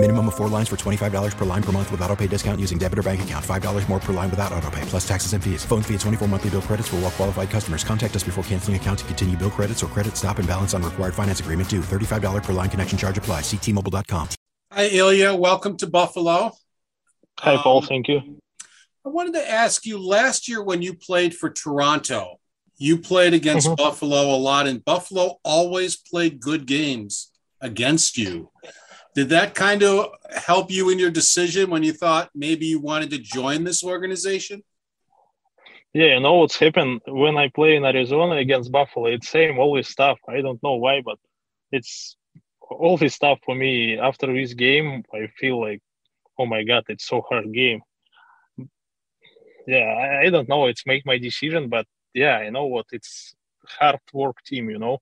Minimum of four lines for $25 per line per month with auto pay discount using debit or bank account. $5 more per line without auto pay, plus taxes and fees. Phone fee at 24 monthly bill credits for all well qualified customers. Contact us before canceling account to continue bill credits or credit stop and balance on required finance agreement due. $35 per line connection charge apply. Ctmobile.com. Hi, Ilya. Welcome to Buffalo. Hi, Paul. Um, Thank you. I wanted to ask you last year when you played for Toronto, you played against mm-hmm. Buffalo a lot, and Buffalo always played good games against you. Did that kind of help you in your decision when you thought maybe you wanted to join this organization? Yeah, you know what's happened when I play in Arizona against Buffalo. It's same always stuff. I don't know why, but it's all this stuff for me. After this game, I feel like, oh my god, it's so hard game. Yeah, I, I don't know. It's make my decision, but yeah, I know what it's hard work team. You know.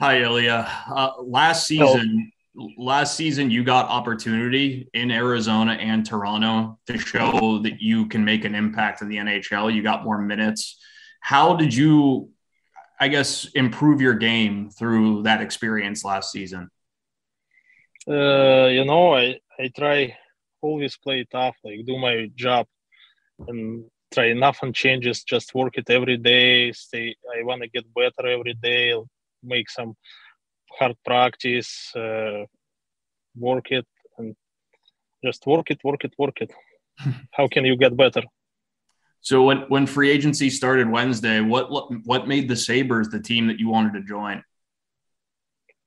Hi, Ilya. Uh, last season, last season you got opportunity in Arizona and Toronto to show that you can make an impact in the NHL. You got more minutes. How did you, I guess, improve your game through that experience last season? Uh, you know, I I try always play tough, like do my job, and try nothing changes. Just work it every day. Stay. I want to get better every day make some hard practice, uh, work it, and just work it, work it, work it. How can you get better? So when when free agency started Wednesday, what what made the Sabres the team that you wanted to join?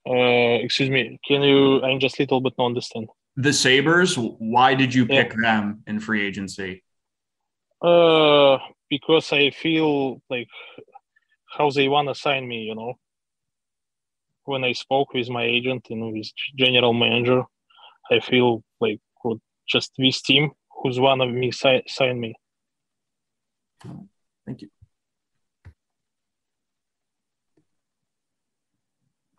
Uh, excuse me, can you? I'm just a little bit not understand. The Sabres. Why did you pick yeah. them in free agency? Uh, because I feel like how they want to sign me. You know, when I spoke with my agent and with general manager, I feel like would just this team who's one of me si- sign me. Thank you.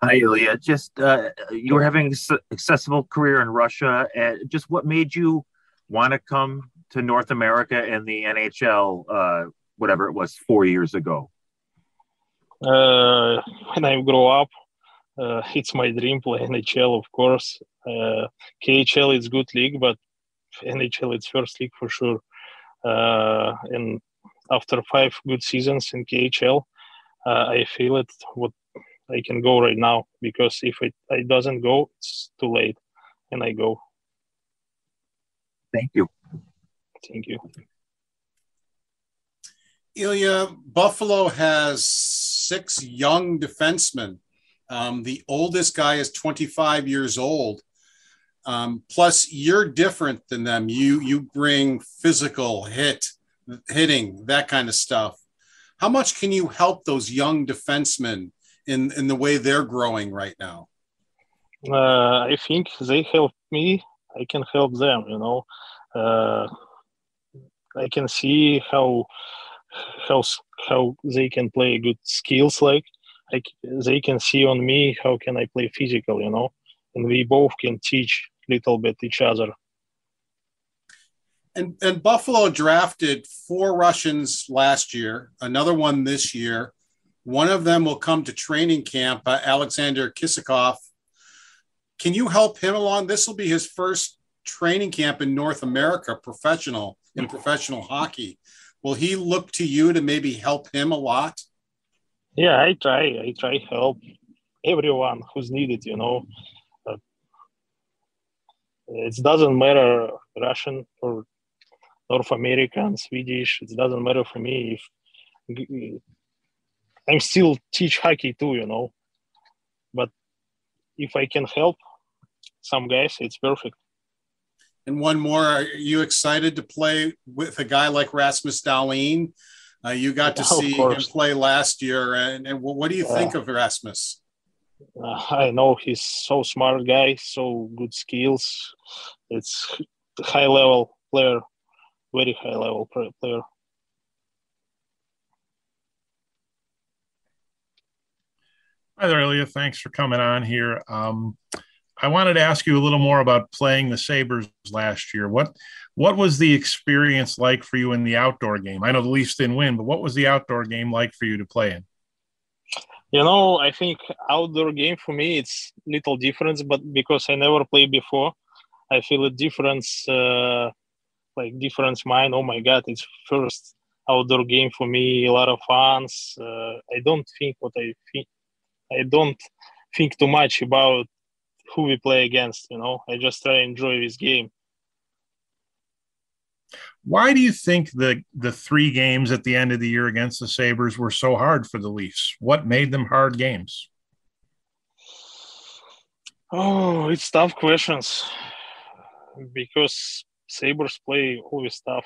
Hi, Ilya. Just uh, you were having a successful career in Russia. Uh, just what made you want to come to North America and the NHL? Uh, whatever it was, four years ago. Uh, when I grew up, uh, it's my dream play NHL, of course. Uh, KHL is good league, but NHL it's first league for sure. Uh, and after five good seasons in KHL, uh, I feel it. What I can go right now because if it, it doesn't go, it's too late, and I go. Thank you. Thank you. Ilya, Buffalo has six young defensemen um, the oldest guy is 25 years old. Um, plus, you're different than them. You you bring physical hit, hitting that kind of stuff. How much can you help those young defensemen in in the way they're growing right now? Uh, I think they help me. I can help them. You know, uh, I can see how how how they can play good skills like I, they can see on me how can I play physical, you know, and we both can teach little bit each other. And, and Buffalo drafted four Russians last year, another one this year. One of them will come to training camp, uh, Alexander Kisakov. Can you help him along? This will be his first training camp in North America, professional in professional hockey. Will he look to you to maybe help him a lot? Yeah i try i try help everyone who's needed you know. Uh, it doesn't matter russian or north american swedish it doesn't matter for me if i'm still teach hockey too you know. But if i can help some guys it's perfect. And one more are you excited to play with a guy like rasmus dahlin uh, you got to see him play last year, and, and what do you think of Rasmus? Uh, I know he's so smart guy, so good skills. It's high level player, very high level player. Hi there, Ilya. Thanks for coming on here. Um, I wanted to ask you a little more about playing the Sabres last year. What what was the experience like for you in the outdoor game? I know the Leafs didn't win, but what was the outdoor game like for you to play in? You know, I think outdoor game for me it's little difference, but because I never played before, I feel a difference, uh, like difference mind. Oh my God, it's first outdoor game for me. A lot of fans. Uh, I don't think what I think. I don't think too much about who we play against. You know, I just try to enjoy this game. Why do you think the the three games at the end of the year against the Sabres were so hard for the Leafs? What made them hard games? Oh, it's tough questions because Sabres play always tough.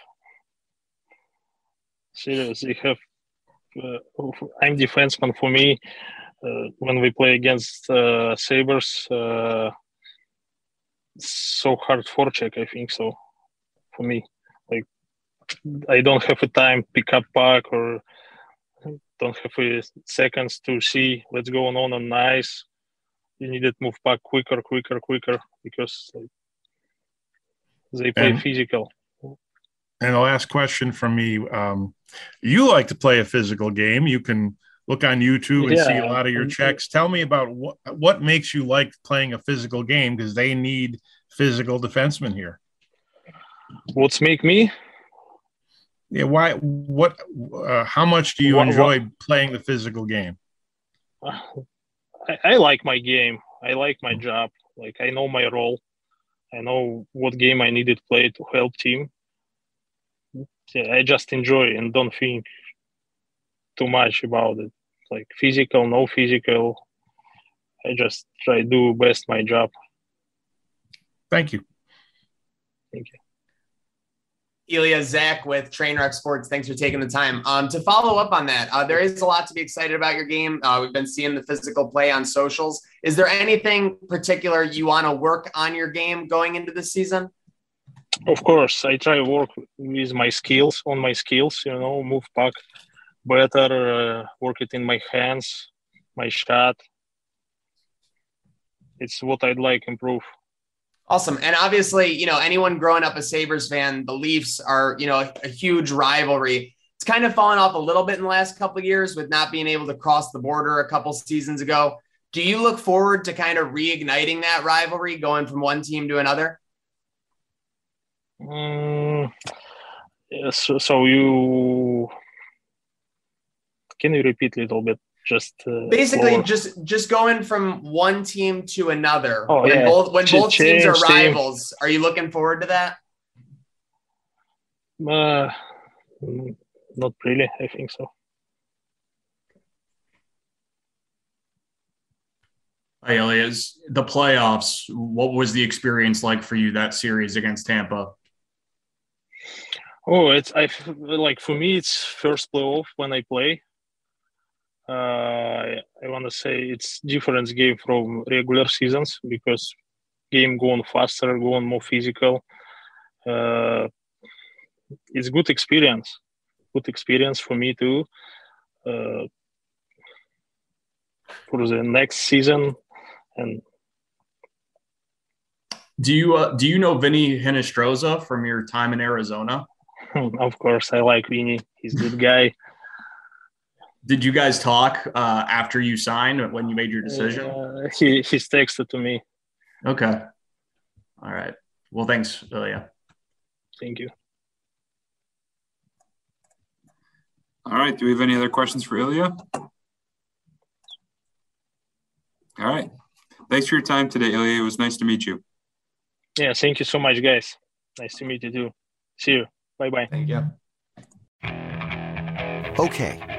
Serious, they have. Uh, I'm defenseman for me. Uh, when we play against uh, Sabres, uh, so hard for check. I think so. For me, like I don't have a time pick up puck or don't have a seconds to see what's going on on ice. You need to move puck quicker, quicker, quicker because like, they play And- physical. And the last question from me: um, You like to play a physical game. You can look on YouTube and see a lot of your checks. Tell me about what what makes you like playing a physical game because they need physical defensemen here. What's make me? Yeah, why? What? Uh, how much do you What- enjoy playing the physical game? I, I like my game. I like my job. Like I know my role. I know what game I needed to play to help team. I just enjoy and don't think too much about it. Like physical, no physical. I just try to do best my job. Thank you. Thank you. Ilya Zach with Trainwreck Sports. Thanks for taking the time. Um, to follow up on that, uh, there is a lot to be excited about your game. Uh, we've been seeing the physical play on socials. Is there anything particular you want to work on your game going into the season? Of course, I try to work with my skills on my skills. You know, move puck better, uh, work it in my hands, my shot. It's what I'd like improve. Awesome. And obviously, you know, anyone growing up a Sabres fan, the Leafs are, you know, a, a huge rivalry. It's kind of fallen off a little bit in the last couple of years with not being able to cross the border a couple seasons ago. Do you look forward to kind of reigniting that rivalry going from one team to another? Yes, so, so you can you repeat a little bit? Just uh, Basically, slower? just just going from one team to another. Oh, when yeah. both when Ch- both teams are change team. rivals, are you looking forward to that? Uh, mm, not really. I think so. Hi, Elias. The playoffs. What was the experience like for you that series against Tampa? Oh, it's I f- like for me. It's first playoff when I play. Uh, I, want to say it's different game from regular seasons because game going faster, going more physical. Uh, it's good experience. Good experience for me too. Uh, for the next season, and Do you uh, do you know Vinny Hinostroza from your time in Arizona? of course I like Vinny. He's a good guy. Did you guys talk uh, after you signed when you made your decision? Uh, he he's texted to me. Okay. All right. Well, thanks, Ilya. Thank you. All right. Do we have any other questions for Ilya? All right. Thanks for your time today, Ilya. It was nice to meet you. Yeah, thank you so much, guys. Nice to meet you too. See you. Bye bye. Thank you. Okay,